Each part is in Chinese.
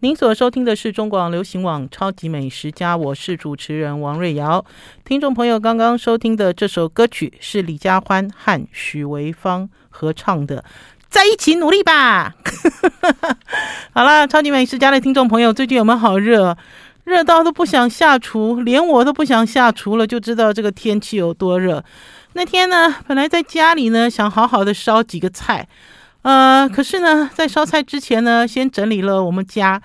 您所收听的是中广流行网《超级美食家》，我是主持人王瑞瑶。听众朋友，刚刚收听的这首歌曲是李佳欢和许维芳合唱的《在一起努力吧》。好啦，超级美食家的听众朋友，最近有没有好热？热到都不想下厨，连我都不想下厨了，就知道这个天气有多热。那天呢，本来在家里呢，想好好的烧几个菜。呃，可是呢，在烧菜之前呢，先整理了我们家，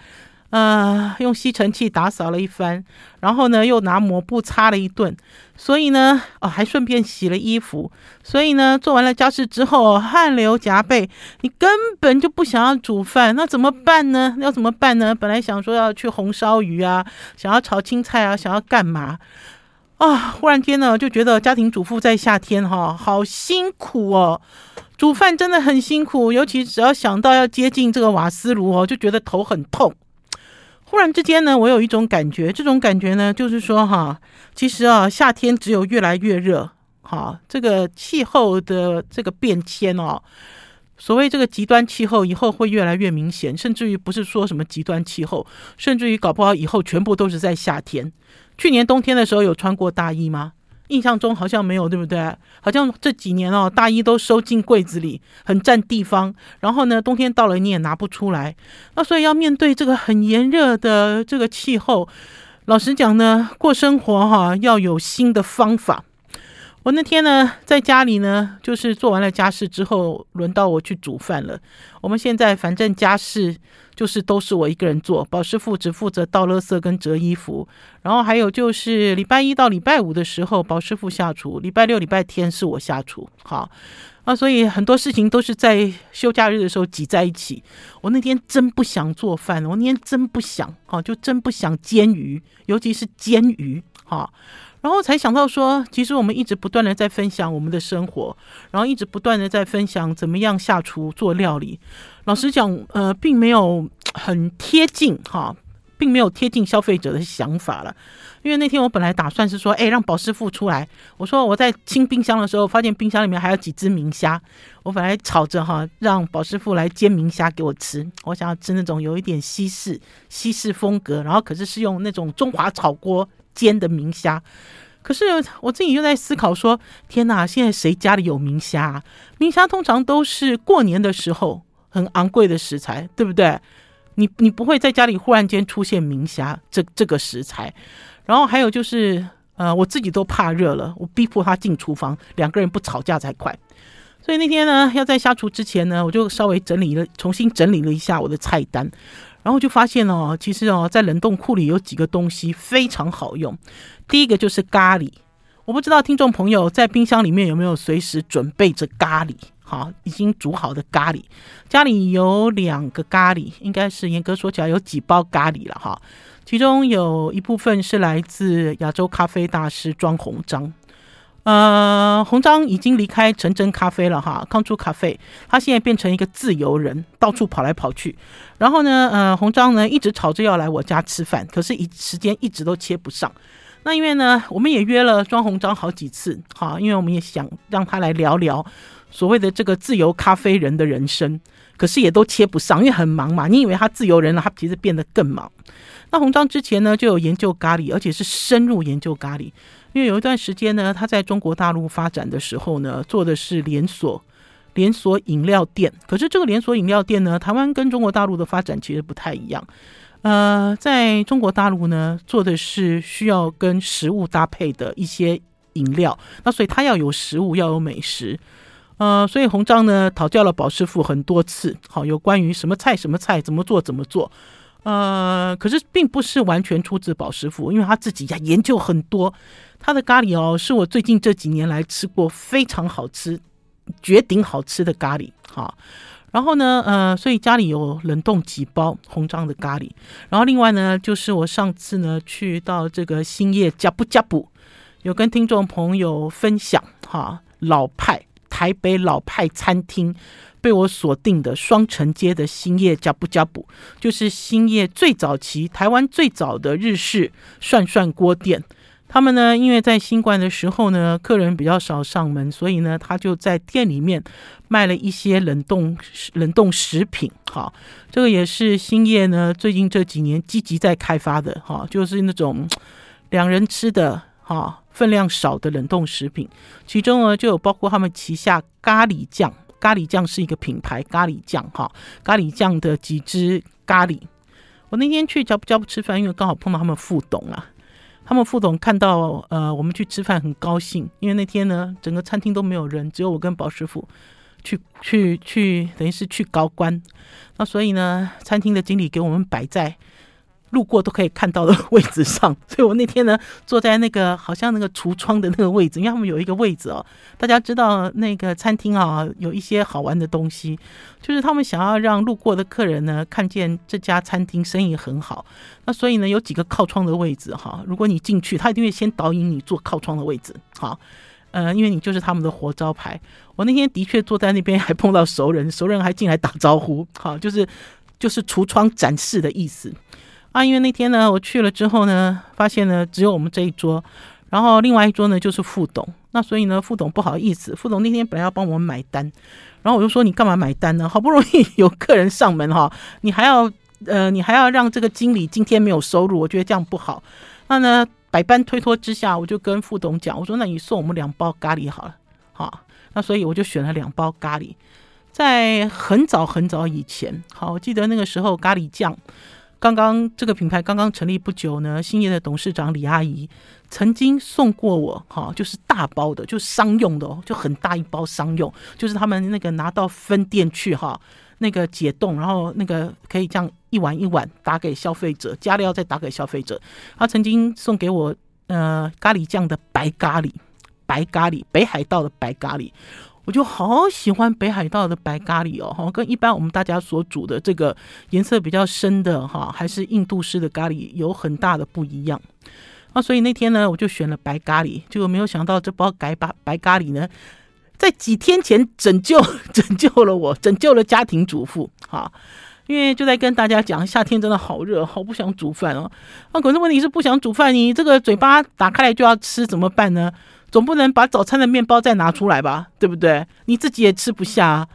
呃，用吸尘器打扫了一番，然后呢，又拿抹布擦了一顿，所以呢，哦，还顺便洗了衣服，所以呢，做完了家事之后，汗流浃背，你根本就不想要煮饭，那怎么办呢？要怎么办呢？本来想说要去红烧鱼啊，想要炒青菜啊，想要干嘛？啊、忽然间呢，就觉得家庭主妇在夏天哈、好辛苦哦。煮饭真的很辛苦，尤其只要想到要接近这个瓦斯炉哦，就觉得头很痛。忽然之间呢，我有一种感觉，这种感觉呢，就是说哈，其实啊，夏天只有越来越热，哈，这个气候的这个变迁哦，所谓这个极端气候以后会越来越明显，甚至于不是说什么极端气候，甚至于搞不好以后全部都是在夏天。去年冬天的时候有穿过大衣吗？印象中好像没有，对不对？好像这几年哦，大衣都收进柜子里，很占地方。然后呢，冬天到了你也拿不出来。那所以要面对这个很炎热的这个气候，老实讲呢，过生活哈要有新的方法。我那天呢，在家里呢，就是做完了家事之后，轮到我去煮饭了。我们现在反正家事就是都是我一个人做，宝师傅只负责倒垃圾跟折衣服，然后还有就是礼拜一到礼拜五的时候，宝师傅下厨，礼拜六、礼拜天是我下厨。好啊，所以很多事情都是在休假日的时候挤在一起。我那天真不想做饭，我那天真不想，好，就真不想煎鱼，尤其是煎鱼，好。然后才想到说，其实我们一直不断的在分享我们的生活，然后一直不断的在分享怎么样下厨做料理。老实讲，呃，并没有很贴近哈，并没有贴近消费者的想法了。因为那天我本来打算是说，哎，让宝师傅出来。我说我在清冰箱的时候，发现冰箱里面还有几只明虾。我本来吵着哈，让宝师傅来煎明虾给我吃。我想要吃那种有一点西式西式风格，然后可是是用那种中华炒锅。煎的明虾，可是我自己又在思考说：天哪，现在谁家里有明虾啊？明虾通常都是过年的时候很昂贵的食材，对不对？你你不会在家里忽然间出现明虾这这个食材。然后还有就是，呃，我自己都怕热了，我逼迫他进厨房，两个人不吵架才快。所以那天呢，要在下厨之前呢，我就稍微整理了，重新整理了一下我的菜单。然后就发现哦，其实哦，在冷冻库里有几个东西非常好用。第一个就是咖喱，我不知道听众朋友在冰箱里面有没有随时准备着咖喱，好，已经煮好的咖喱。家里有两个咖喱，应该是严格说起来有几包咖喱了哈。其中有一部分是来自亚洲咖啡大师庄鸿章。呃，鸿章已经离开陈真咖啡了哈，康珠咖啡，他现在变成一个自由人，到处跑来跑去。然后呢，呃，鸿章呢一直吵着要来我家吃饭，可是一时间一直都切不上。那因为呢，我们也约了庄鸿章好几次，哈，因为我们也想让他来聊聊所谓的这个自由咖啡人的人生，可是也都切不上，因为很忙嘛。你以为他自由人了，他其实变得更忙。那鸿章之前呢就有研究咖喱，而且是深入研究咖喱。因为有一段时间呢，他在中国大陆发展的时候呢，做的是连锁连锁饮料店。可是这个连锁饮料店呢，台湾跟中国大陆的发展其实不太一样。呃，在中国大陆呢，做的是需要跟食物搭配的一些饮料，那所以他要有食物，要有美食。呃，所以鸿章呢讨教了宝师傅很多次，好，有关于什么菜什么菜怎么做怎么做。呃，可是并不是完全出自宝师傅，因为他自己呀研究很多。他的咖喱哦，是我最近这几年来吃过非常好吃、绝顶好吃的咖喱。哈，然后呢，呃，所以家里有冷冻几包红章的咖喱。然后另外呢，就是我上次呢去到这个兴业加布加布，有跟听众朋友分享哈，老派台北老派餐厅被我锁定的双城街的兴业呷哺呷哺，就是兴业最早期台湾最早的日式涮涮锅店。他们呢，因为在新冠的时候呢，客人比较少上门，所以呢，他就在店里面卖了一些冷冻冷冻食品。好，这个也是兴业呢最近这几年积极在开发的。哈，就是那种两人吃的哈分量少的冷冻食品，其中呢就有包括他们旗下咖喱酱，咖喱酱是一个品牌，咖喱酱哈，咖喱酱的几支咖喱。我那天去叫不叫不吃饭，因为刚好碰到他们副董啊。他们副总看到呃我们去吃饭很高兴，因为那天呢整个餐厅都没有人，只有我跟宝师傅去去去，等于是去高官，那所以呢餐厅的经理给我们摆在。路过都可以看到的位置上，所以我那天呢坐在那个好像那个橱窗的那个位置，因为他们有一个位置哦。大家知道那个餐厅啊有一些好玩的东西，就是他们想要让路过的客人呢看见这家餐厅生意很好，那所以呢有几个靠窗的位置哈。如果你进去，他一定会先导引你坐靠窗的位置，好，呃，因为你就是他们的活招牌。我那天的确坐在那边，还碰到熟人，熟人还进来打招呼，好，就是就是橱窗展示的意思。啊，因为那天呢，我去了之后呢，发现呢只有我们这一桌，然后另外一桌呢就是副董。那所以呢，副董不好意思，副董那天本来要帮我们买单，然后我就说，你干嘛买单呢？好不容易有客人上门哈，你还要呃，你还要让这个经理今天没有收入，我觉得这样不好。那呢，百般推脱之下，我就跟副董讲，我说，那你送我们两包咖喱好了，好。那所以我就选了两包咖喱，在很早很早以前，好，我记得那个时候咖喱酱。刚刚这个品牌刚刚成立不久呢，兴业的董事长李阿姨曾经送过我，哈，就是大包的，就商用的哦，就很大一包商用，就是他们那个拿到分店去哈，那个解冻，然后那个可以这样一碗一碗打给消费者，加料再打给消费者。他曾经送给我呃咖喱酱的白咖喱，白咖喱，北海道的白咖喱。我就好喜欢北海道的白咖喱哦，哈，跟一般我们大家所煮的这个颜色比较深的哈，还是印度式的咖喱有很大的不一样。那所以那天呢，我就选了白咖喱，结果没有想到这包改白白咖喱呢，在几天前拯救 拯救了我，拯救了家庭主妇哈，因为就在跟大家讲，夏天真的好热，好不想煮饭哦。那可是问题是不想煮饭，你这个嘴巴打开来就要吃，怎么办呢？总不能把早餐的面包再拿出来吧，对不对？你自己也吃不下，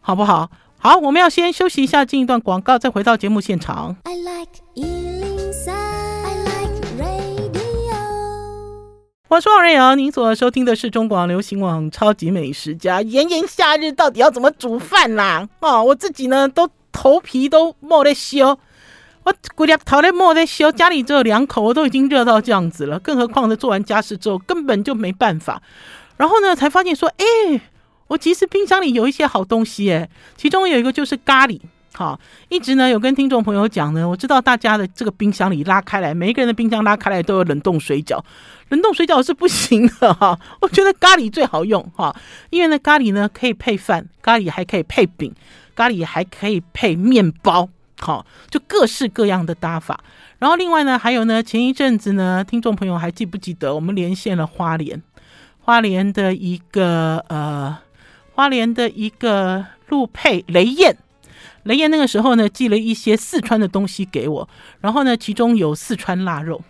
好不好？好，我们要先休息一下，进一段广告，再回到节目现场。I like 103, I like radio。我是王瑞瑶，您所收听的是中广流行网《超级美食家》。炎炎夏日，到底要怎么煮饭啦？哦，我自己呢，都头皮都冒在烧。我姑娘头在莫在烧，家里只有两口，我都已经热到这样子了，更何况呢，做完家事之后根本就没办法。然后呢，才发现说，哎，我其实冰箱里有一些好东西，哎，其中有一个就是咖喱。好，一直呢有跟听众朋友讲呢，我知道大家的这个冰箱里拉开来，每一个人的冰箱拉开来都有冷冻水饺，冷冻水饺是不行的哈。我觉得咖喱最好用哈，因为呢咖喱呢可以配饭，咖喱还可以配饼，咖喱还可以配面包。好，就各式各样的搭法。然后另外呢，还有呢，前一阵子呢，听众朋友还记不记得我们连线了花莲，花莲的一个呃，花莲的一个陆配雷燕，雷燕那个时候呢，寄了一些四川的东西给我，然后呢，其中有四川腊肉。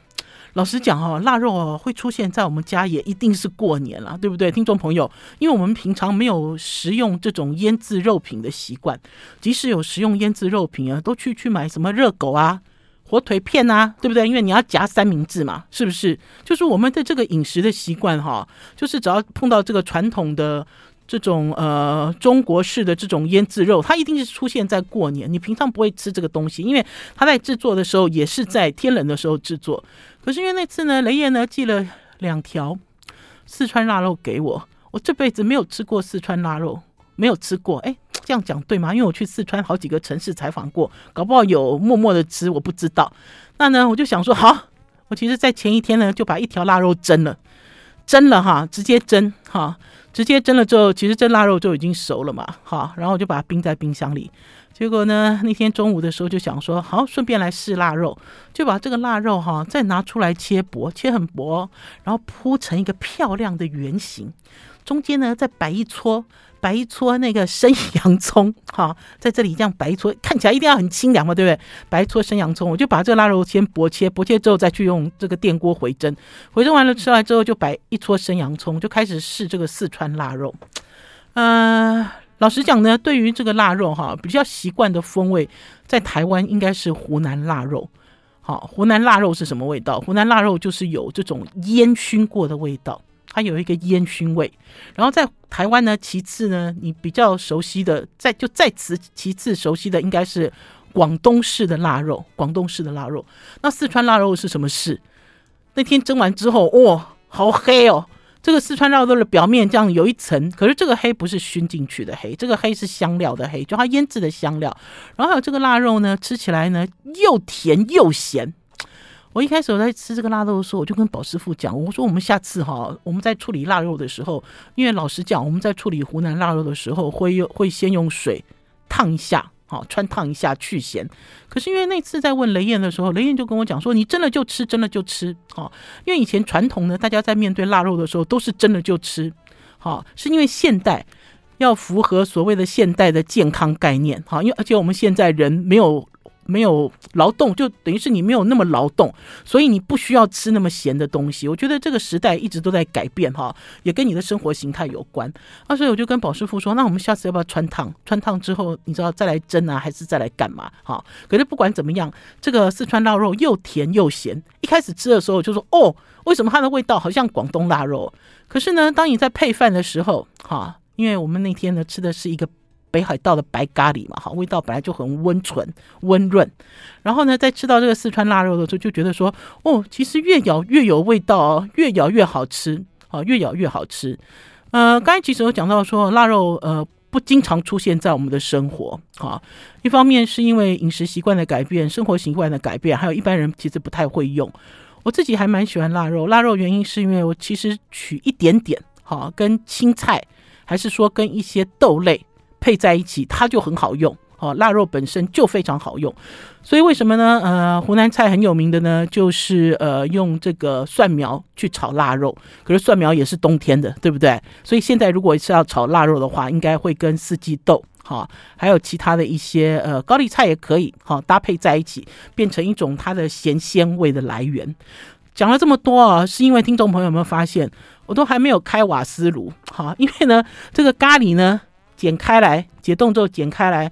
老实讲哦，腊肉哦会出现在我们家也一定是过年了，对不对，听众朋友？因为我们平常没有食用这种腌制肉品的习惯，即使有食用腌制肉品啊，都去去买什么热狗啊、火腿片啊，对不对？因为你要夹三明治嘛，是不是？就是我们的这个饮食的习惯哈，就是只要碰到这个传统的。这种呃中国式的这种腌制肉，它一定是出现在过年。你平常不会吃这个东西，因为它在制作的时候也是在天冷的时候制作。可是因为那次呢，雷燕呢寄了两条四川腊肉给我，我这辈子没有吃过四川腊肉，没有吃过。哎，这样讲对吗？因为我去四川好几个城市采访过，搞不好有默默的吃，我不知道。那呢，我就想说，好，我其实在前一天呢就把一条腊肉蒸了，蒸了哈，直接蒸哈。直接蒸了之后，其实这腊肉就已经熟了嘛，好，然后我就把它冰在冰箱里。结果呢，那天中午的时候就想说，好，顺便来试腊肉，就把这个腊肉哈再拿出来切薄，切很薄，然后铺成一个漂亮的圆形，中间呢再摆一撮，摆一撮那个生洋葱，哈，在这里这样摆一撮，看起来一定要很清凉嘛，对不对？摆一撮生洋葱，我就把这个腊肉先薄切，薄切之后再去用这个电锅回蒸，回蒸完了吃完之后就摆一撮生洋葱，就开始试这个四川腊肉。嗯、老实讲呢，对于这个腊肉哈，比较习惯的风味，在台湾应该是湖南腊肉。好，湖南腊肉是什么味道？湖南腊肉就是有这种烟熏过的味道，它有一个烟熏味。然后在台湾呢，其次呢，你比较熟悉的，在就在此其次熟悉的应该是广东式的腊肉。广东式的腊肉，那四川腊肉是什么事？那天蒸完之后，哇、好黑哦。这个四川腊肉的表面这样有一层，可是这个黑不是熏进去的黑，这个黑是香料的黑，就它腌制的香料。然后还有这个腊肉呢，吃起来呢又甜又咸。我一开始我在吃这个腊肉的时候，我就跟宝师傅讲，我说我们下次哈，我们在处理腊肉的时候，因为老实讲，我们在处理湖南腊肉的时候，会用会先用水烫一下。好，穿烫一下去咸。可是因为那次在问雷燕的时候，雷燕就跟我讲说：“你真的就吃，真的就吃。”好，因为以前传统呢，大家在面对腊肉的时候都是真的就吃。好，是因为现代要符合所谓的现代的健康概念。好，因为而且我们现在人没有。没有劳动，就等于是你没有那么劳动，所以你不需要吃那么咸的东西。我觉得这个时代一直都在改变哈，也跟你的生活形态有关。啊，所以我就跟宝师傅说，那我们下次要不要穿烫？穿烫之后，你知道再来蒸啊，还是再来干嘛？哈，可是不管怎么样，这个四川腊肉又甜又咸。一开始吃的时候就说，哦，为什么它的味道好像广东腊肉？可是呢，当你在配饭的时候，哈，因为我们那天呢吃的是一个。北海道的白咖喱嘛，哈，味道本来就很温醇、温润。然后呢，在吃到这个四川腊肉的时候，就觉得说，哦，其实越咬越有味道哦，越咬越好吃，啊，越咬越好吃。呃，刚才其实有讲到说，腊肉呃不经常出现在我们的生活，哈，一方面是因为饮食习惯的改变、生活习惯的改变，还有一般人其实不太会用。我自己还蛮喜欢腊肉，腊肉原因是因为我其实取一点点，哈，跟青菜，还是说跟一些豆类。配在一起，它就很好用哦。腊肉本身就非常好用，所以为什么呢？呃，湖南菜很有名的呢，就是呃用这个蒜苗去炒腊肉。可是蒜苗也是冬天的，对不对？所以现在如果是要炒腊肉的话，应该会跟四季豆哈、还有其他的一些呃高丽菜也可以哈、搭配在一起，变成一种它的咸鲜味的来源。讲了这么多啊，是因为听众朋友有没有发现，我都还没有开瓦斯炉哈、因为呢这个咖喱呢。剪开来，解冻之后剪开来，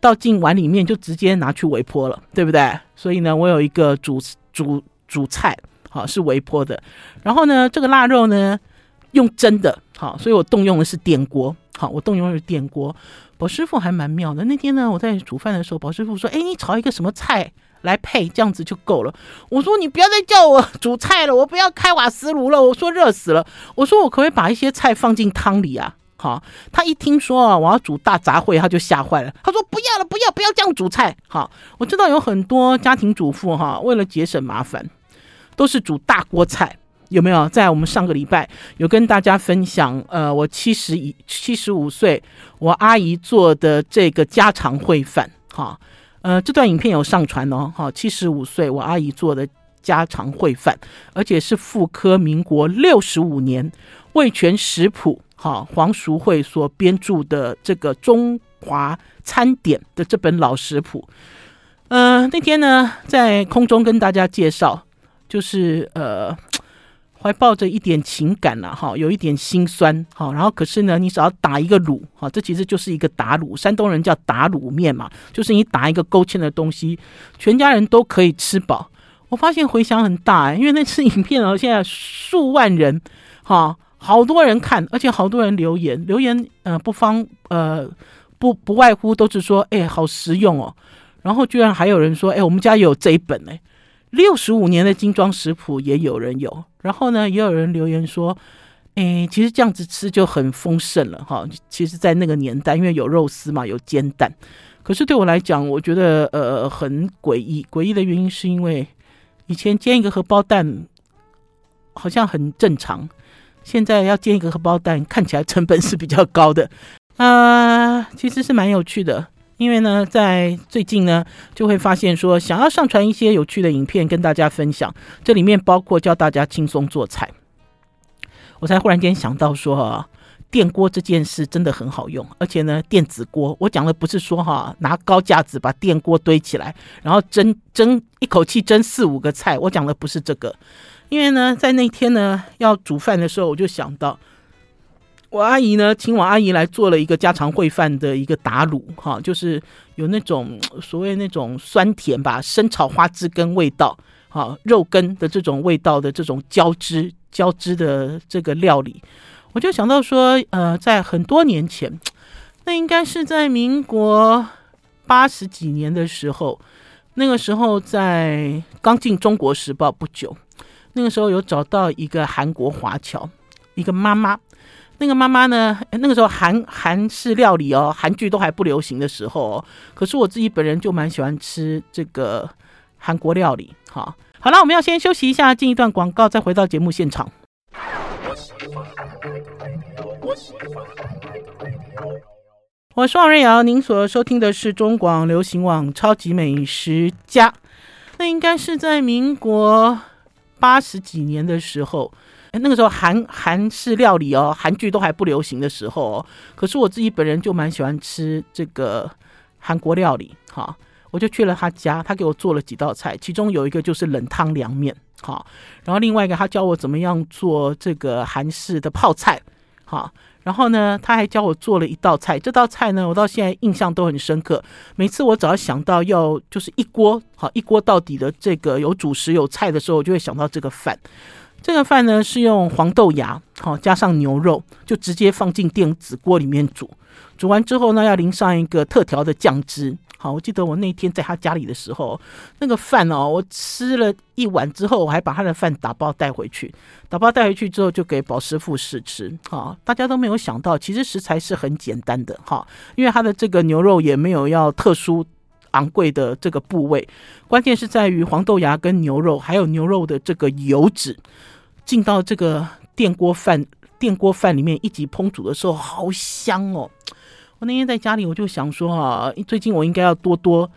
倒进碗里面就直接拿去微波了，对不对？所以呢，我有一个主主主菜，好是微波的。然后呢，这个腊肉呢用蒸的，好，所以我动用的是电锅，好，我动用的是电锅。宝师傅还蛮妙的。那天呢，我在煮饭的时候，宝师傅说：“哎，你炒一个什么菜来配，这样子就够了。”我说：“你不要再叫我煮菜了，我不要开瓦斯炉了。”我说：“热死了。”我说：“我可不可以把一些菜放进汤里啊？”好，他一听说啊，我要煮大杂烩，他就吓坏了。他说：“不要了，不要，不要这样煮菜。”好，我知道有很多家庭主妇哈，为了节省麻烦，都是煮大锅菜。有没有？在我们上个礼拜有跟大家分享，呃，我七十一七十五岁，我阿姨做的这个家常烩饭。哈，呃，这段影片有上传哦。哈，七十五岁我阿姨做的家常烩饭，而且是复刻民国六十五年味全食谱。好，黄淑慧所编著的这个中华餐点的这本老食谱，呃，那天呢在空中跟大家介绍，就是呃怀抱着一点情感了、啊、哈，有一点心酸，哈，然后可是呢，你只要打一个卤，哈，这其实就是一个打卤，山东人叫打卤面嘛，就是你打一个勾芡的东西，全家人都可以吃饱。我发现回响很大、因为那次影片哦，现在数万人，哈。好多人看，而且好多人留言，留言呃不方呃不不外乎都是说，哎，好实用哦。然后居然还有人说，哎，我们家有这一本呢，六十五年的精装食谱也有人有。然后呢，也有人留言说，哎，其实这样子吃就很丰盛了哈。其实，在那个年代，因为有肉丝嘛，有煎蛋。可是对我来讲，我觉得呃很诡异。诡异的原因是因为以前煎一个荷包蛋好像很正常。现在要煎一个荷包蛋，看起来成本是比较高的，啊、呃，其实是蛮有趣的。因为呢，在最近呢，就会发现说，想要上传一些有趣的影片跟大家分享，这里面包括教大家轻松做菜。我才忽然间想到说，电锅这件事真的很好用，而且呢，电子锅，我讲的不是说哈拿高架子把电锅堆起来，然后蒸蒸一口气蒸四五个菜，我讲的不是这个。因为呢，在那天呢要煮饭的时候，我就想到我阿姨呢，请我阿姨来做了一个家常烩饭的一个打卤，哈，就是有那种所谓那种酸甜吧，生炒花枝根味道，哈，肉羹的这种味道的这种交织交织的这个料理。我就想到说，呃，在很多年前，那应该是在民国八十几年的时候，那个时候在刚进《中国时报》不久，那个时候有找到一个韩国华侨，一个妈妈。那个妈妈呢，那个时候韩韩式料理哦，韩剧都还不流行的时候哦，可是我自己本人就蛮喜欢吃这个韩国料理。好，好了，我们要先休息一下，进一段广告，再回到节目现场。我是王瑞瑶，您所收听的是中广流行网《超级美食家》。那应该是在民国八十几年的时候，那个时候韩韩式料理哦，韩剧都还不流行的时候哦。可是我自己本人就蛮喜欢吃这个韩国料理，哈，我就去了他家，他给我做了几道菜，其中有一个就是冷汤凉面。哈，然后另外一个他教我怎么样做这个韩式的泡菜，好，然后呢，他还教我做了一道菜，这道菜呢，我到现在印象都很深刻。每次我只要想到要就是一锅好一锅到底的这个有主食有菜的时候，我就会想到这个饭。这个饭呢是用黄豆芽好加上牛肉，就直接放进电子锅里面煮，煮完之后呢，要淋上一个特调的酱汁。好，我记得我那天在他家里的时候，那个饭哦，我吃了一碗之后，我还把他的饭打包带回去，打包带回去之后就给宝师傅试吃。哈，大家都没有想到，其实食材是很简单的哈，因为他的这个牛肉也没有要特殊昂贵的这个部位，关键是在于黄豆芽跟牛肉，还有牛肉的这个油脂进到这个电锅饭电锅饭里面一起烹煮的时候，好香哦。那天在家里，我就想说啊，最近我应该要多多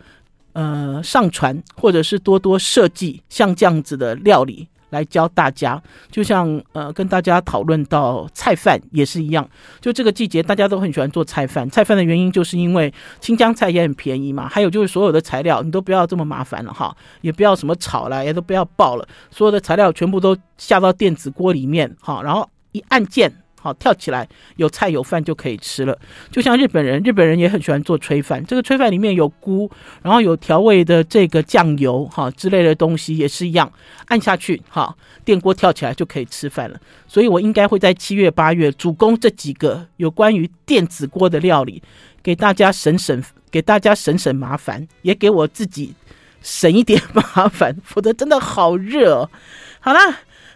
呃上传，或者是多多设计像这样子的料理来教大家。就像呃跟大家讨论到菜饭也是一样，就这个季节大家都很喜欢做菜饭。菜饭的原因就是因为新疆菜也很便宜嘛，还有就是所有的材料你都不要这么麻烦了哈，也不要什么炒了，也都不要爆了，所有的材料全部都下到电子锅里面哈，然后一按键。好，跳起来有菜有饭就可以吃了，就像日本人，日本人也很喜欢做炊饭。这个炊饭里面有菇，然后有调味的这个酱油哈之类的东西也是一样，按下去哈，电锅跳起来就可以吃饭了。所以我应该会在七月八月主攻这几个有关于电子锅的料理，给大家省省，给大家省省麻烦，也给我自己省一点 麻烦，否则真的好热哦。好了，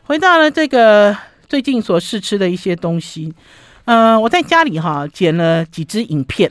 回到了这个。最近所试吃的一些东西，呃，我在家里哈剪了几支影片，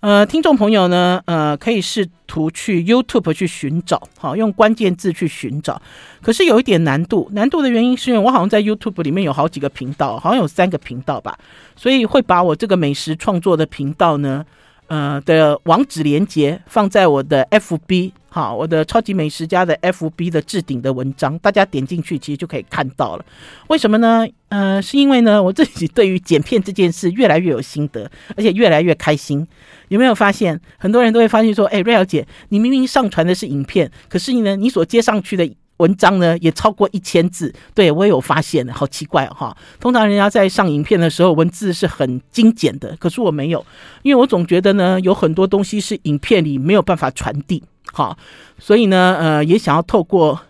呃，听众朋友呢，呃，可以试图去 YouTube 去寻找，好，用关键字去寻找，可是有一点难度，难度的原因是因为我好像在 YouTube 里面有好几个频道，好像有三个频道吧，所以会把我这个美食创作的频道呢。呃的网址连接放在我的 FB 好，我的超级美食家的 FB 的置顶的文章，大家点进去其实就可以看到了。为什么呢？呃，是因为呢，我自己对于剪片这件事越来越有心得，而且越来越开心。有没有发现，很多人都会发现说，哎，瑞瑶姐，你明明上传的是影片，可是呢，你所接上去的。文章呢也超过一千字，对，我也有发现，好奇怪哈。通常人家在上影片的时候，文字是很精简的，可是我没有，因为我总觉得呢，有很多东西是影片里没有办法传递，好，所以呢，呃，也想要透过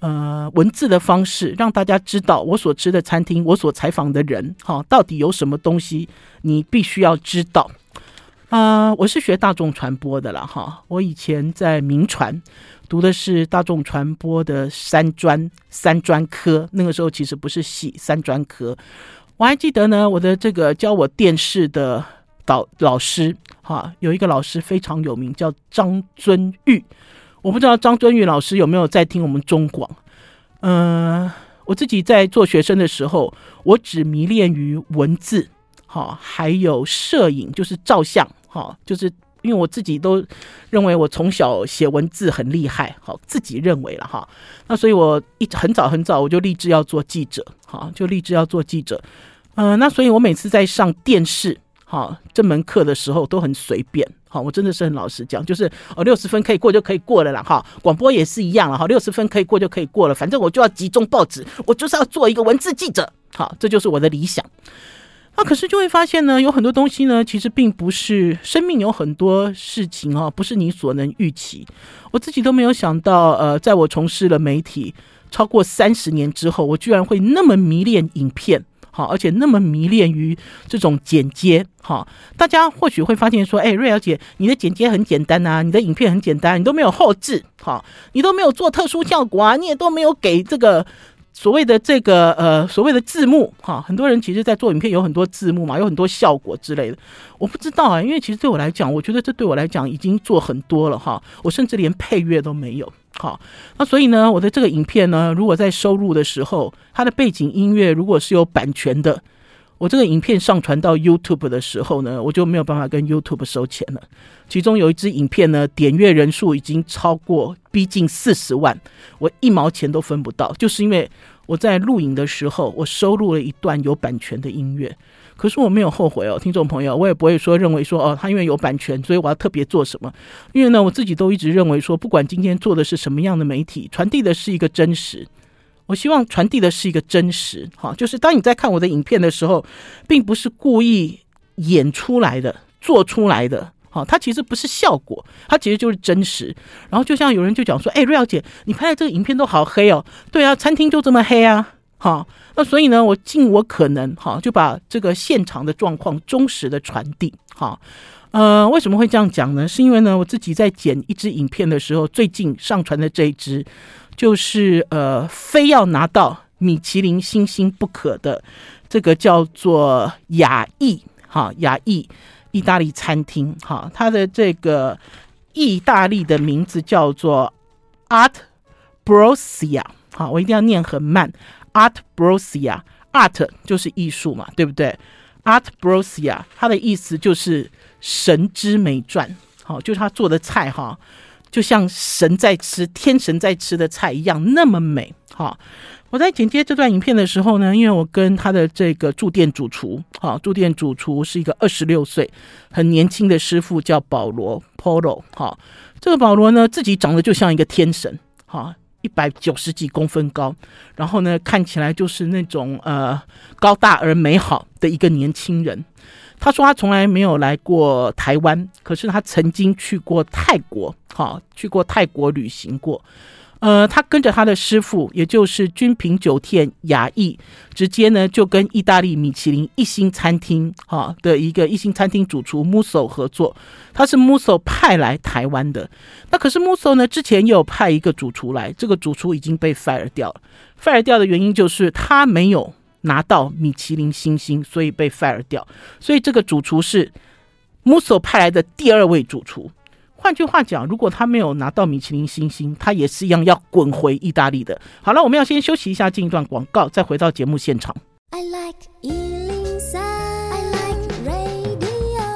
呃文字的方式，让大家知道我所吃的餐厅，我所采访的人，哈，到底有什么东西你必须要知道。啊、我是学大众传播的了哈，我以前在民传。读的是大众传播的三专三专科，那个时候其实不是系三专科。我还记得呢，我的这个教我电视的导老师，哈，有一个老师非常有名，叫张尊玉。我不知道张尊玉老师有没有在听我们中广。嗯、我自己在做学生的时候，我只迷恋于文字，哈，还有摄影，就是照相，哈，就是。因为我自己都认为我从小写文字很厉害，好，自己认为了哈。那所以我一很早很早我就立志要做记者，好，就立志要做记者。呃，那所以我每次在上电视好这门课的时候都很随便。好，我真的是很老实讲，就是哦，六十分可以过就可以过了啦。哈，广播也是一样了哈，六十分可以过就可以过了，反正我就要集中报纸，我就是要做一个文字记者。好，这就是我的理想。那可是就会发现呢，有很多东西呢，其实并不是生命，有很多事情啊，不是你所能预期。我自己都没有想到，呃，在我从事了媒体超过三十年之后，我居然会那么迷恋影片。好，而且那么迷恋于这种剪接，好，大家或许会发现说，哎，瑞儿姐，你的剪接很简单啊，你的影片很简单，你都没有后置，好，你都没有做特殊效果啊，你也都没有给这个所谓的这个呃所谓的字幕，哈，很多人其实在做影片有很多字幕嘛，有很多效果之类的，我不知道啊，因为其实对我来讲，我觉得这对我来讲已经做很多了，哈，我甚至连配乐都没有。好，那所以呢，我的这个影片呢，如果在收入的时候，它的背景音乐如果是有版权的，我这个影片上传到 YouTube 的时候呢，我就没有办法跟 YouTube 收钱了。其中有一支影片呢，点阅人数已经超过逼近四十万，我一毛钱都分不到，就是因为我在录影的时候，我收录了一段有版权的音乐。可是我没有后悔哦，听众朋友，我也不会说认为说哦，他因为有版权，所以我要特别做什么。因为呢，我自己都一直认为说，不管今天做的是什么样的媒体，传递的是一个真实。我希望传递的是一个真实，哈，就是当你在看我的影片的时候，并不是故意演出来的、做出来的，哈，它其实不是效果，它其实就是真实。然后就像有人就讲说，哎，瑞瑶姐，你拍的这个影片都好黑哦，对啊，餐厅就这么黑啊。哈，那所以呢，我尽我可能，哈，就把这个现场的状况忠实的传递。哈，呃，为什么会这样讲呢？是因为呢，我自己在剪一支影片的时候，最近上传的这一支，就是呃，非要拿到米其林星星不可的这个叫做雅意，哈，雅意意大利餐厅，哈，它的这个意大利的名字叫做 Art Brossia，好，我一定要念很慢。Art Brossia，Art 就是艺术嘛，对不对？Art Brossia，它的意思就是神之美饌，好，就是他做的菜哈，就像神在吃、天神在吃的菜一样，那么美。好，我在剪接这段影片的时候呢，因为我跟他的这个驻店主厨，好，驻店主厨是一个二十六岁很年轻的师傅，叫保罗 Polo，好，这个保罗呢，自己长得就像一个天神，好。一百九十几公分高，然后呢，看起来就是那种呃高大而美好的一个年轻人。他说他从来没有来过台湾，可是他曾经去过泰国，好，去过泰国旅行过。呃，他跟着他的师傅，也就是君品酒店雅逸，直接呢就跟意大利米其林一星餐厅哈的一个一星餐厅主厨 Musso 合作。他是 Musso 派来台湾的，那可是 Musso 呢之前也有派一个主厨来，这个主厨已经被 fire 掉了。fire 掉的原因就是他没有拿到米其林星星，所以被 fire 掉。所以这个主厨是 Musso 派来的第二位主厨。换句话讲，如果他没有拿到米其林星星，他也是一样要滚回意大利的。好了，我们要先休息一下，进一段广告，再回到节目现场。I like 103, I like radio。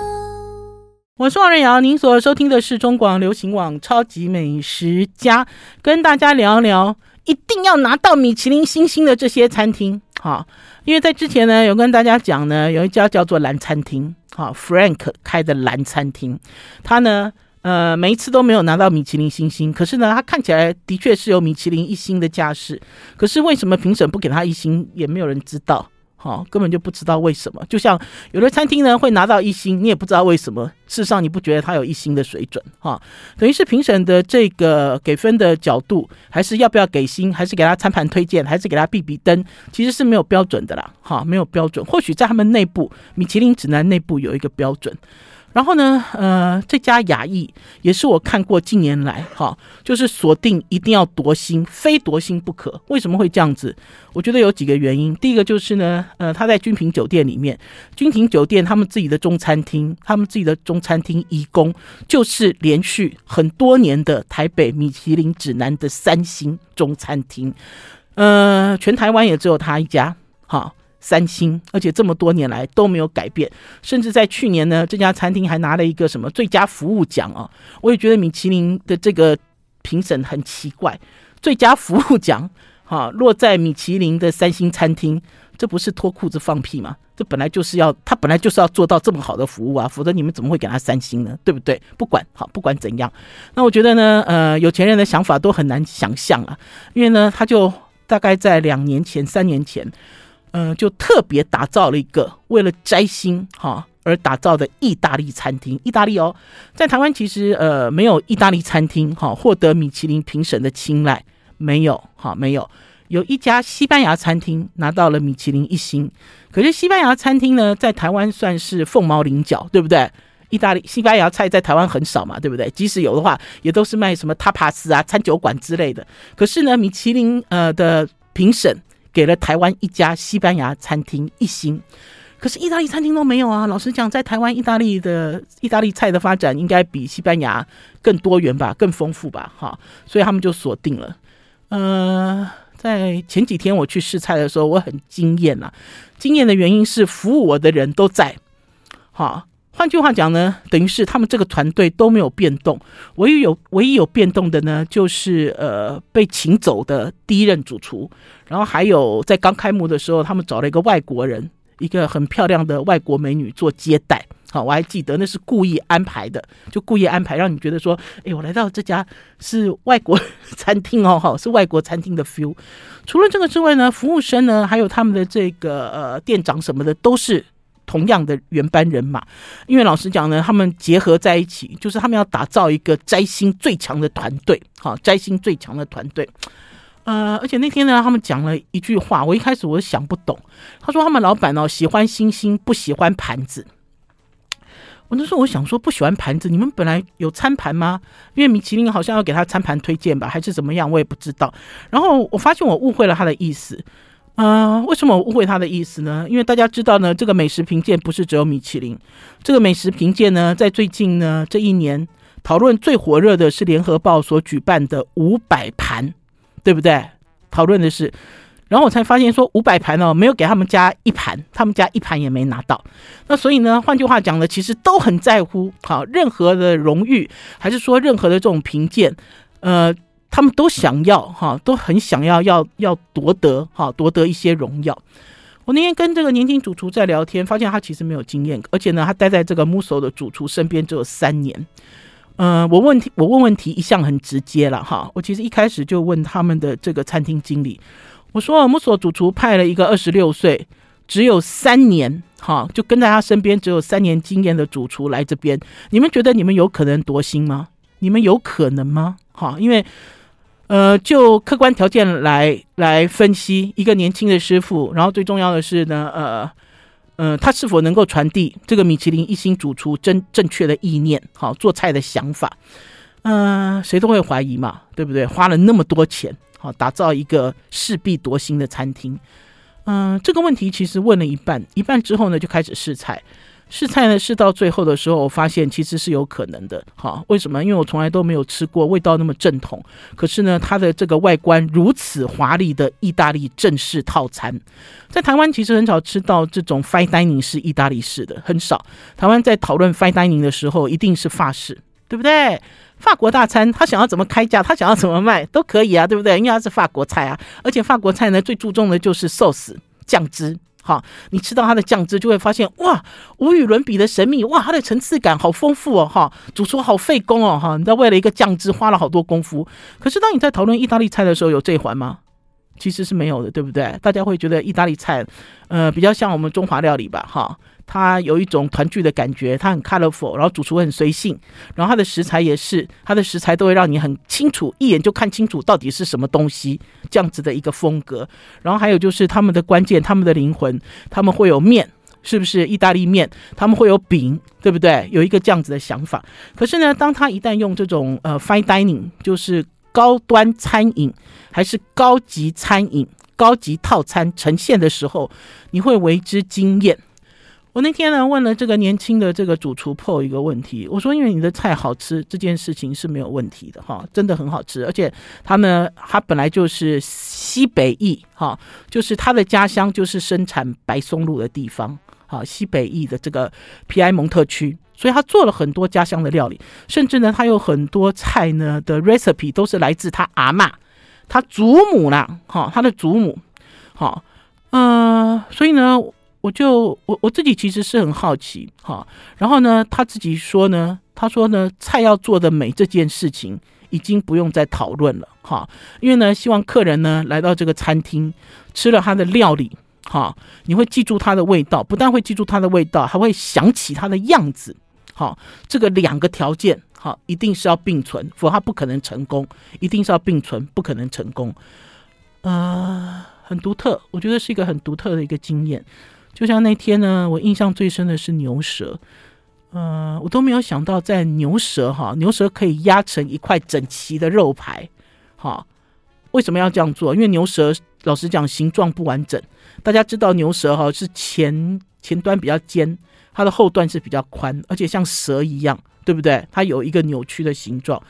我是王瑞瑶，您所收听的是中广流行网《超级美食家》，跟大家聊聊一定要拿到米其林星星的这些餐厅。好，因为在之前呢，有跟大家讲呢，有一家叫做蓝餐厅，好，Frank 开的蓝餐厅，他呢。呃，每一次都没有拿到米其林星星，可是呢，他看起来的确是有米其林一星的架势。可是为什么评审不给他一星，也没有人知道，哈、哦，根本就不知道为什么。就像有的餐厅呢会拿到一星，你也不知道为什么。事实上，你不觉得他有一星的水准，哈、等于是评审的这个给分的角度，还是要不要给星，还是给他餐盘推荐，还是给他避避灯，其实是没有标准的啦，哈、没有标准。或许在他们内部，米其林指南内部有一个标准。然后呢，呃，这家雅逸也是我看过近年来哈，就是锁定一定要夺星，非夺星不可。为什么会这样子？我觉得有几个原因。第一个就是呢，呃，他在君品酒店里面，君品酒店他们自己的中餐厅，他们自己的中餐厅一宫，就是连续很多年的台北米其林指南的三星中餐厅，呃，全台湾也只有他一家，哈。三星，而且这么多年来都没有改变，甚至在去年呢，这家餐厅还拿了一个什么最佳服务奖啊！我也觉得米其林的这个评审很奇怪，最佳服务奖哈、落在米其林的三星餐厅，这不是脱裤子放屁吗？这本来就是要他本来就是要做到这么好的服务啊，否则你们怎么会给他三星呢？对不对？不管好，不管怎样，那我觉得呢，呃，有钱人的想法都很难想象啊，因为呢，他就大概在两年前、三年前，嗯，就特别打造了一个为了摘星哈而打造的意大利餐厅。意大利哦，在台湾其实呃没有意大利餐厅哈获得米其林评审的青睐，没有哈没有。有一家西班牙餐厅拿到了米其林一星，可是西班牙餐厅呢，在台湾算是凤毛麟角，对不对？意大利、西班牙菜在台湾很少嘛，对不对？即使有的话，也都是卖什么塔帕斯啊、餐酒馆之类的。可是呢，米其林呃的评审给了台湾一家西班牙餐厅一星，可是意大利餐厅都没有啊。老实讲，在台湾，意大利的意大利菜的发展应该比西班牙更多元吧，更丰富吧，哈。所以他们就锁定了，呃。在前几天我去试菜的时候，我很惊艳啊！惊艳的原因是服务我的人都在。好，换句话讲呢，等于是他们这个团队都没有变动，唯一有唯一有变动的呢，就是呃被请走的第一任主厨，然后还有在刚开幕的时候，他们找了一个外国人，一个很漂亮的外国美女做接待。好，我还记得那是故意安排的，就故意安排让你觉得说，哎，我来到这家是外国餐厅哦，哈，是外国餐厅的 feel。除了这个之外呢，服务生呢，还有他们的这个呃店长什么的，都是同样的原班人马。因为老实讲呢，他们结合在一起，就是他们要打造一个摘星最强的团队，好，摘星最强的团队。呃，而且那天呢，他们讲了一句话，我一开始我想不懂。他说他们老板哦，喜欢星星，不喜欢盘子。我那时候我想说，不喜欢盘子，你们本来有餐盘吗？因为米其林好像要给他餐盘推荐吧，还是怎么样，我也不知道。然后我发现我误会了他的意思。呃，为什么我误会他的意思呢？因为大家知道呢，这个美食评鉴不是只有米其林，这个美食评鉴呢，在最近呢这一年讨论最火热的是联合报所举办的五百盘，对不对？讨论的是。然后我才发现说五百盘哦，没有给他们家一盘，他们家一盘也没拿到。那所以呢，换句话讲呢，其实都很在乎好任何的荣誉，还是说任何的这种评鉴，呃，他们都想要哈，都很想要要要夺得哈，夺得一些荣耀。我那天跟这个年轻主厨在聊天，发现他其实没有经验，而且呢，他待在这个 Musso 的主厨身边只有三年。嗯、我问题我问问题一向很直接了哈，我其实一开始就问他们的这个餐厅经理。我说，Musso 主厨派了一个二十六岁，只有三年，哈，就跟在他身边只有三年经验的主厨来这边。你们觉得你们有可能夺星吗？你们有可能吗？哈，因为，呃，就客观条件来来分析，一个年轻的师傅，然后最重要的是呢，呃，呃，他是否能够传递这个米其林一星主厨真正确的意念，好，做菜的想法，嗯、呃，谁都会怀疑嘛，对不对？花了那么多钱。好，打造一个势必夺星的餐厅。嗯、这个问题其实问了一半，一半之后呢，就开始试菜。试菜呢，试到最后的时候，我发现其实是有可能的。好，为什么？因为我从来都没有吃过味道那么正统，可是呢，它的这个外观如此华丽的意大利正式套餐，在台湾其实很少吃到这种 fine dining 式意大利式的，很少。台湾在讨论 fine dining 的时候，一定是法式，对不对？法国大餐，他想要怎么开价，他想要怎么卖都可以啊，对不对？因为它是法国菜啊，而且法国菜呢，最注重的就是 sauce 酱汁。好，你吃到它的酱汁，就会发现哇，无与伦比的神秘，哇，它的层次感好丰富哦，哈，主厨好费工哦，哈，你知道为了一个酱汁花了好多功夫。可是当你在讨论意大利菜的时候，有这一环吗？其实是没有的，对不对？大家会觉得意大利菜，呃，比较像我们中华料理吧，哈。它有一种团聚的感觉，它很 colorful，然后主厨很随性，然后它的食材也是，它的食材都会让你很清楚，一眼就看清楚到底是什么东西，这样子的一个风格。然后还有就是他们的关键，他们的灵魂，他们会有面，是不是意大利面？他们会有饼，对不对？有一个这样子的想法。可是呢，当他一旦用这种呃 fine dining，就是高端餐饮，还是高级餐饮、高级套餐呈现的时候，你会为之惊艳。我那天呢问了这个年轻的这个主厨 p 一个问题，我说：“因为你的菜好吃，这件事情是没有问题的哈，真的很好吃，而且他呢，他本来就是西北义哈，就是他的家乡就是生产白松露的地方，哈，西北义的这个皮埃蒙特区，所以他做了很多家乡的料理，甚至呢，他有很多菜呢的 recipe 都是来自他阿嬷，他祖母啦，哈，他的祖母，哈。”嗯、呃，所以呢，我就我我自己其实是很好奇哈。然后呢，他自己说呢，他说呢，菜要做的美这件事情已经不用再讨论了哈，因为呢，希望客人呢来到这个餐厅吃了他的料理哈，你会记住它的味道，不但会记住它的味道，还会想起它的样子。好，这个两个条件，好，一定是要并存，否则它不可能成功。一定是要并存，不可能成功。呃，很独特，我觉得是一个很独特的一个经验。就像那天呢，我印象最深的是牛舌，呃，我都没有想到在牛舌哈，牛舌可以压成一块整齐的肉排。哈，为什么要这样做？因为牛舌老实讲形状不完整。大家知道牛舌哈是前前端比较尖。它的后段是比较宽，而且像蛇一样，对不对？它有一个扭曲的形状。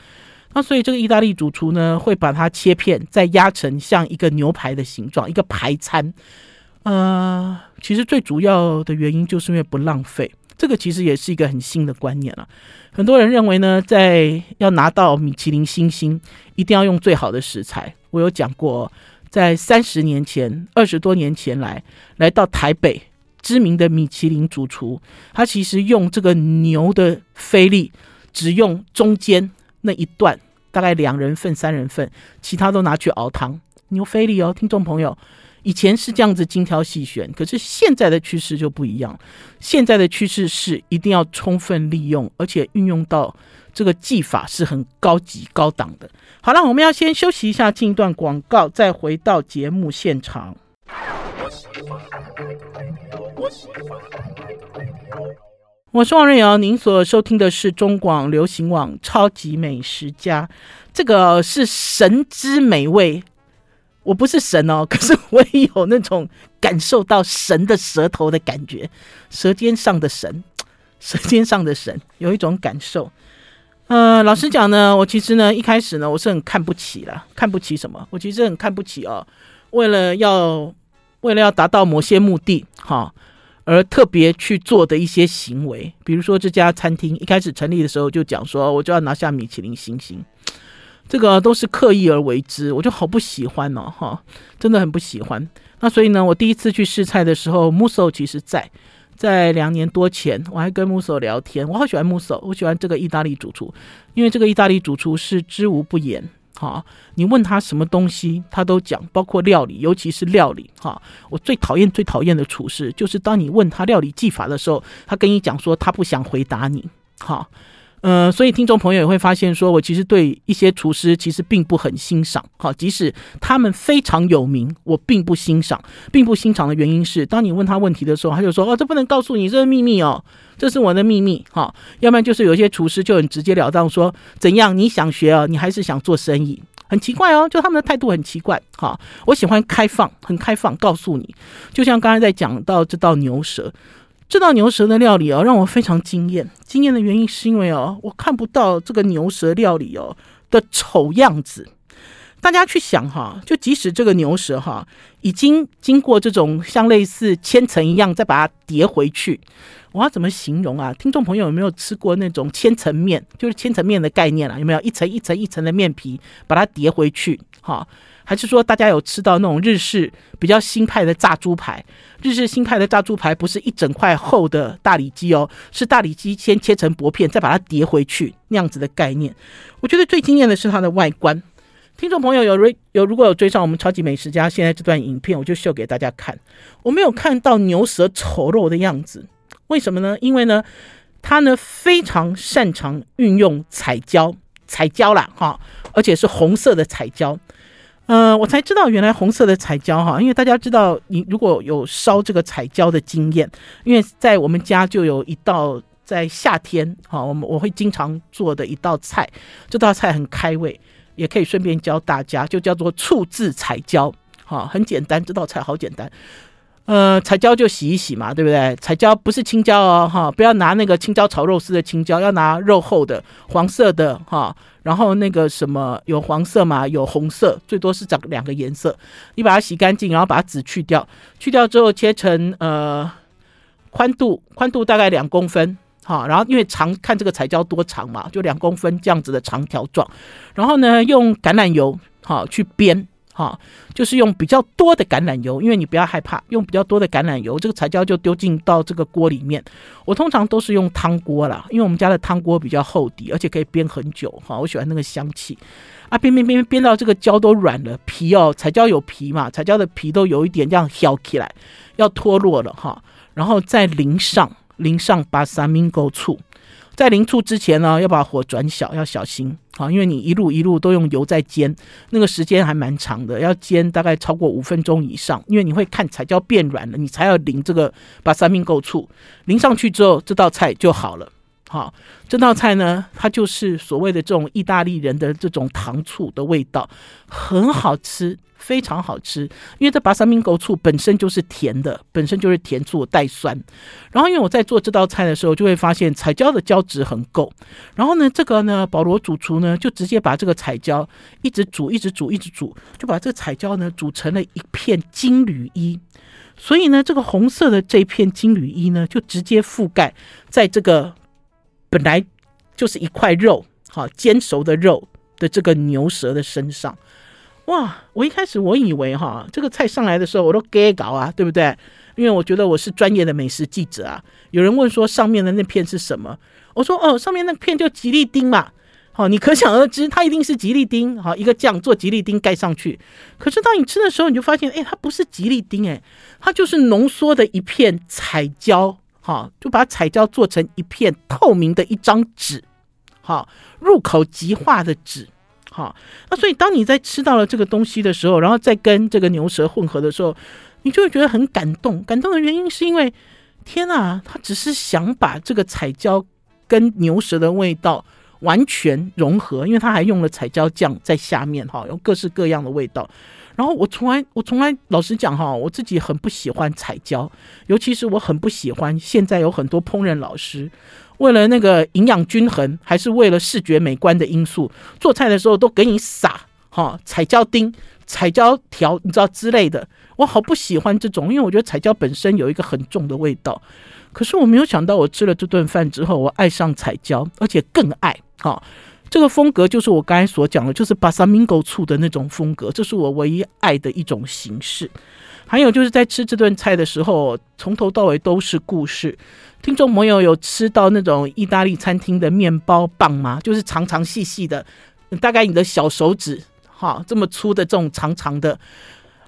那所以这个意大利主厨呢，会把它切片，再压成像一个牛排的形状，一个排餐。呃，其实最主要的原因就是因为不浪费。这个其实也是一个很新的观念了。很多人认为呢，在要拿到米其林星星，一定要用最好的食材。我有讲过，在三十年前、二十多年前来来到台北。知名的米其林主厨，他其实用这个牛的菲力，只用中间那一段，大概两人份、三人份，其他都拿去熬汤。牛菲力哦，听众朋友，以前是这样子精挑细选，可是现在的趋势就不一样。现在的趋势是一定要充分利用，而且运用到这个技法是很高级、高档的。好了，我们要先休息一下，进一段广告，再回到节目现场。我是王瑞瑶，您所收听的是中广流行网《超级美食家》，这个是神之美味。我不是神哦，可是我也有那种感受到神的舌头的感觉，舌尖上的神，舌尖上的神，有一种感受。呃，老实讲呢，我其实呢一开始呢，我是很看不起了，看不起什么？我其实很看不起哦，为了要。为了要达到某些目的，哈，而特别去做的一些行为，比如说这家餐厅一开始成立的时候就讲说，我就要拿下米其林星星，这个都是刻意而为之，我就好不喜欢哦，哈，真的很不喜欢。那所以呢，我第一次去试菜的时候，Musso 其实在在两年多前，我还跟 Musso 聊天，我好喜欢 Musso，我喜欢这个意大利主厨，因为这个意大利主厨是知无不言。好，你问他什么东西，他都讲，包括料理，尤其是料理。哈，我最讨厌、最讨厌的厨师，就是当你问他料理技法的时候，他跟你讲说他不想回答你。哈呃，所以听众朋友也会发现，说我其实对一些厨师其实并不很欣赏。好，即使他们非常有名，我并不欣赏，并不欣赏的原因是，当你问他问题的时候，他就说：“哦，这不能告诉你，这是秘密哦。”这是我的秘密，哈，要不然就是有些厨师就很直截了当说，怎样你想学啊，你还是想做生意，很奇怪哦，就他们的态度很奇怪，哈，我喜欢开放，很开放，告诉你，就像刚才在讲到这道牛舌，这道牛舌的料理哦，让我非常惊艳，惊艳的原因是因为哦，我看不到这个牛舌料理哦的丑样子。大家去想哈，就即使这个牛舌哈，已经经过这种像类似千层一样，再把它叠回去，我要怎么形容啊？听众朋友有没有吃过那种千层面？就是千层面的概念啊，有没有一层一层一层的面皮把它叠回去？哈，还是说大家有吃到那种日式比较新派的炸猪排？日式新派的炸猪排不是一整块厚的大里脊哦，是大里脊先切成薄片，再把它叠回去那样子的概念。我觉得最惊艳的是它的外观。听众朋友有有如果有追上我们超级美食家现在这段影片，我就秀给大家看。我没有看到牛舌丑陋的样子，为什么呢？因为呢，他呢非常擅长运用彩椒，彩椒啦哈，而且是红色的彩椒。呃，我才知道原来红色的彩椒哈，因为大家知道你如果有烧这个彩椒的经验，因为在我们家就有一道在夏天哈，我们我会经常做的一道菜，这道菜很开胃。也可以顺便教大家，就叫做醋渍彩椒，哈，很简单，这道菜好简单。呃，彩椒就洗一洗嘛，对不对？彩椒不是青椒哦，哈，不要拿那个青椒炒肉丝的青椒，要拿肉厚的黄色的，哈。然后那个什么有黄色嘛，有红色，最多是长两个颜色。你把它洗干净，然后把籽去掉，去掉之后切成呃宽度，宽度大概两公分。好，然后因为长看这个彩椒多长嘛，就两公分这样子的长条状。然后呢，用橄榄油好去煸，哈，就是用比较多的橄榄油，因为你不要害怕，用比较多的橄榄油，这个彩椒就丢进到这个锅里面。我通常都是用汤锅啦，因为我们家的汤锅比较厚底，而且可以煸很久哈。我喜欢那个香气啊，煸煸煸煸到这个椒都软了，皮哦，彩椒有皮嘛，彩椒的皮都有一点这样翘起来，要脱落了哈，然后再淋上淋上巴萨米狗醋。在淋醋之前呢，要把火转小，要小心啊，因为你一路一路都用油在煎，那个时间还蛮长的，要煎大概超过五分钟以上，因为你会看彩椒变软了，你才要淋这个把三明够醋，淋上去之后，这道菜就好了。好，这道菜呢，它就是所谓的这种意大利人的这种糖醋的味道，很好吃。非常好吃，因为这巴萨米狗醋本身就是甜的，本身就是甜醋带酸。然后，因为我在做这道菜的时候，就会发现彩椒的胶质很够。然后呢，这个呢，保罗主厨呢，就直接把这个彩椒一直煮，一直煮，一直煮，就把这个彩椒呢煮成了一片金缕衣。所以呢，这个红色的这片金缕衣呢，就直接覆盖在这个本来就是一块肉，好煎熟的肉的这个牛舌的身上。哇！我一开始我以为哈，这个菜上来的时候我都给搞啊，对不对？因为我觉得我是专业的美食记者啊。有人问说上面的那片是什么？我说哦，上面那片就吉利丁嘛。好，你可想而知，它一定是吉利丁。好，一个酱做吉利丁盖上去。可是当你吃的时候，你就发现，哎，它不是吉利丁，哎，它就是浓缩的一片彩椒。好，就把彩椒做成一片透明的一张纸。好，入口即化的纸。好，那所以当你在吃到了这个东西的时候，然后再跟这个牛舌混合的时候，你就会觉得很感动。感动的原因是因为，天啊，他只是想把这个彩椒跟牛舌的味道完全融合，因为他还用了彩椒酱在下面，哈，有各式各样的味道。然后我从来，我从来老实讲哈，我自己很不喜欢彩椒，尤其是我很不喜欢现在有很多烹饪老师。为了那个营养均衡，还是为了视觉美观的因素，做菜的时候都给你撒哈彩椒丁、彩椒条，你知道之类的。我好不喜欢这种，因为我觉得彩椒本身有一个很重的味道。可是我没有想到，我吃了这顿饭之后，我爱上彩椒，而且更爱哈这个风格，就是我刚才所讲的，就是巴萨米狗醋的那种风格，这是我唯一爱的一种形式。还有就是在吃这顿菜的时候，从头到尾都是故事。听众朋友有吃到那种意大利餐厅的面包棒吗？就是长长细细的，大概你的小手指哈这么粗的这种长长的，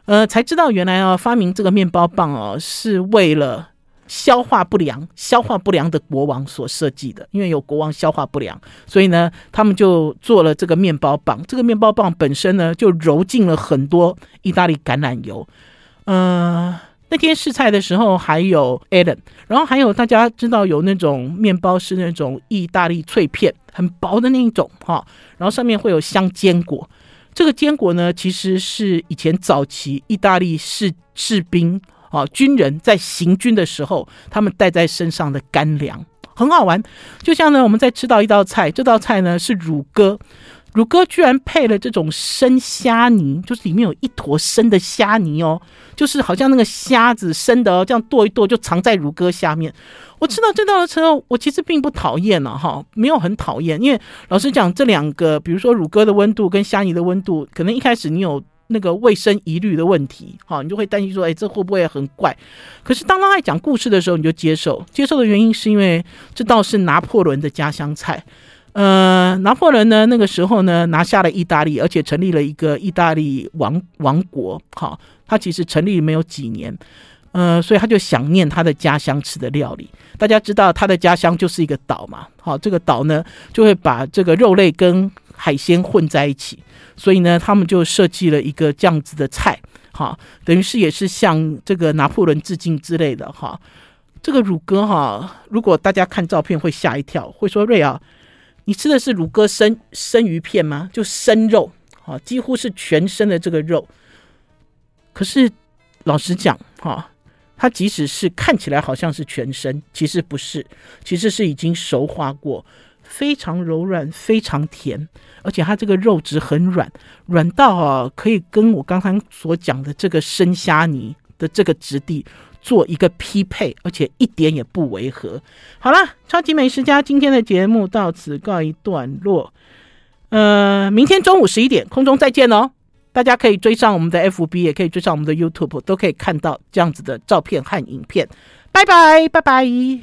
呃，才知道原来啊发明这个面包棒哦是为了消化不良、消化不良的国王所设计的。因为有国王消化不良，所以呢他们就做了这个面包棒。这个面包棒本身呢就揉进了很多意大利橄榄油。嗯，那天试菜的时候还有 Alan，然后还有大家知道有那种面包是那种意大利脆片，很薄的那一种哈，然后上面会有香坚果。这个坚果呢，其实是以前早期意大利士士兵啊军人在行军的时候，他们带在身上的干粮，很好玩。就像呢，我们在吃到一道菜，这道菜呢是乳鸽。乳鸽居然配了这种生虾泥，就是里面有一坨生的虾泥哦，就是好像那个虾子生的哦，这样剁一剁就藏在乳鸽下面。我吃到这道的时候，我其实并不讨厌了哈，没有很讨厌，因为老实讲，这两个比如说乳鸽的温度跟虾泥的温度，可能一开始你有那个卫生疑虑的问题，哈，你就会担心说，哎，这会不会很怪？可是当他在讲故事的时候，你就接受，接受的原因是因为这道是拿破仑的家乡菜。呃，拿破仑呢，那个时候呢，拿下了意大利，而且成立了一个意大利王王国。好，他其实成立没有几年，呃，所以他就想念他的家乡吃的料理。大家知道他的家乡就是一个岛嘛，好，这个岛呢就会把这个肉类跟海鲜混在一起，所以呢，他们就设计了一个这样子的菜，哈，等于是也是向这个拿破仑致敬之类的哈。这个乳鸽哈，如果大家看照片会吓一跳，会说瑞啊。你吃的是乳鸽生生鱼片吗？就生肉，啊，几乎是全生的这个肉。可是老实讲，哈，它即使是看起来好像是全生，其实不是，其实是已经熟化过，非常柔软，非常甜，而且它这个肉质很软，软到啊，可以跟我刚刚所讲的这个生虾泥的这个质地。做一个匹配，而且一点也不违和。好了，超级美食家今天的节目到此告一段落。呃，明天中午十一点空中再见哦。大家可以追上我们的 FB，也可以追上我们的 YouTube，都可以看到这样子的照片和影片。拜拜，拜拜。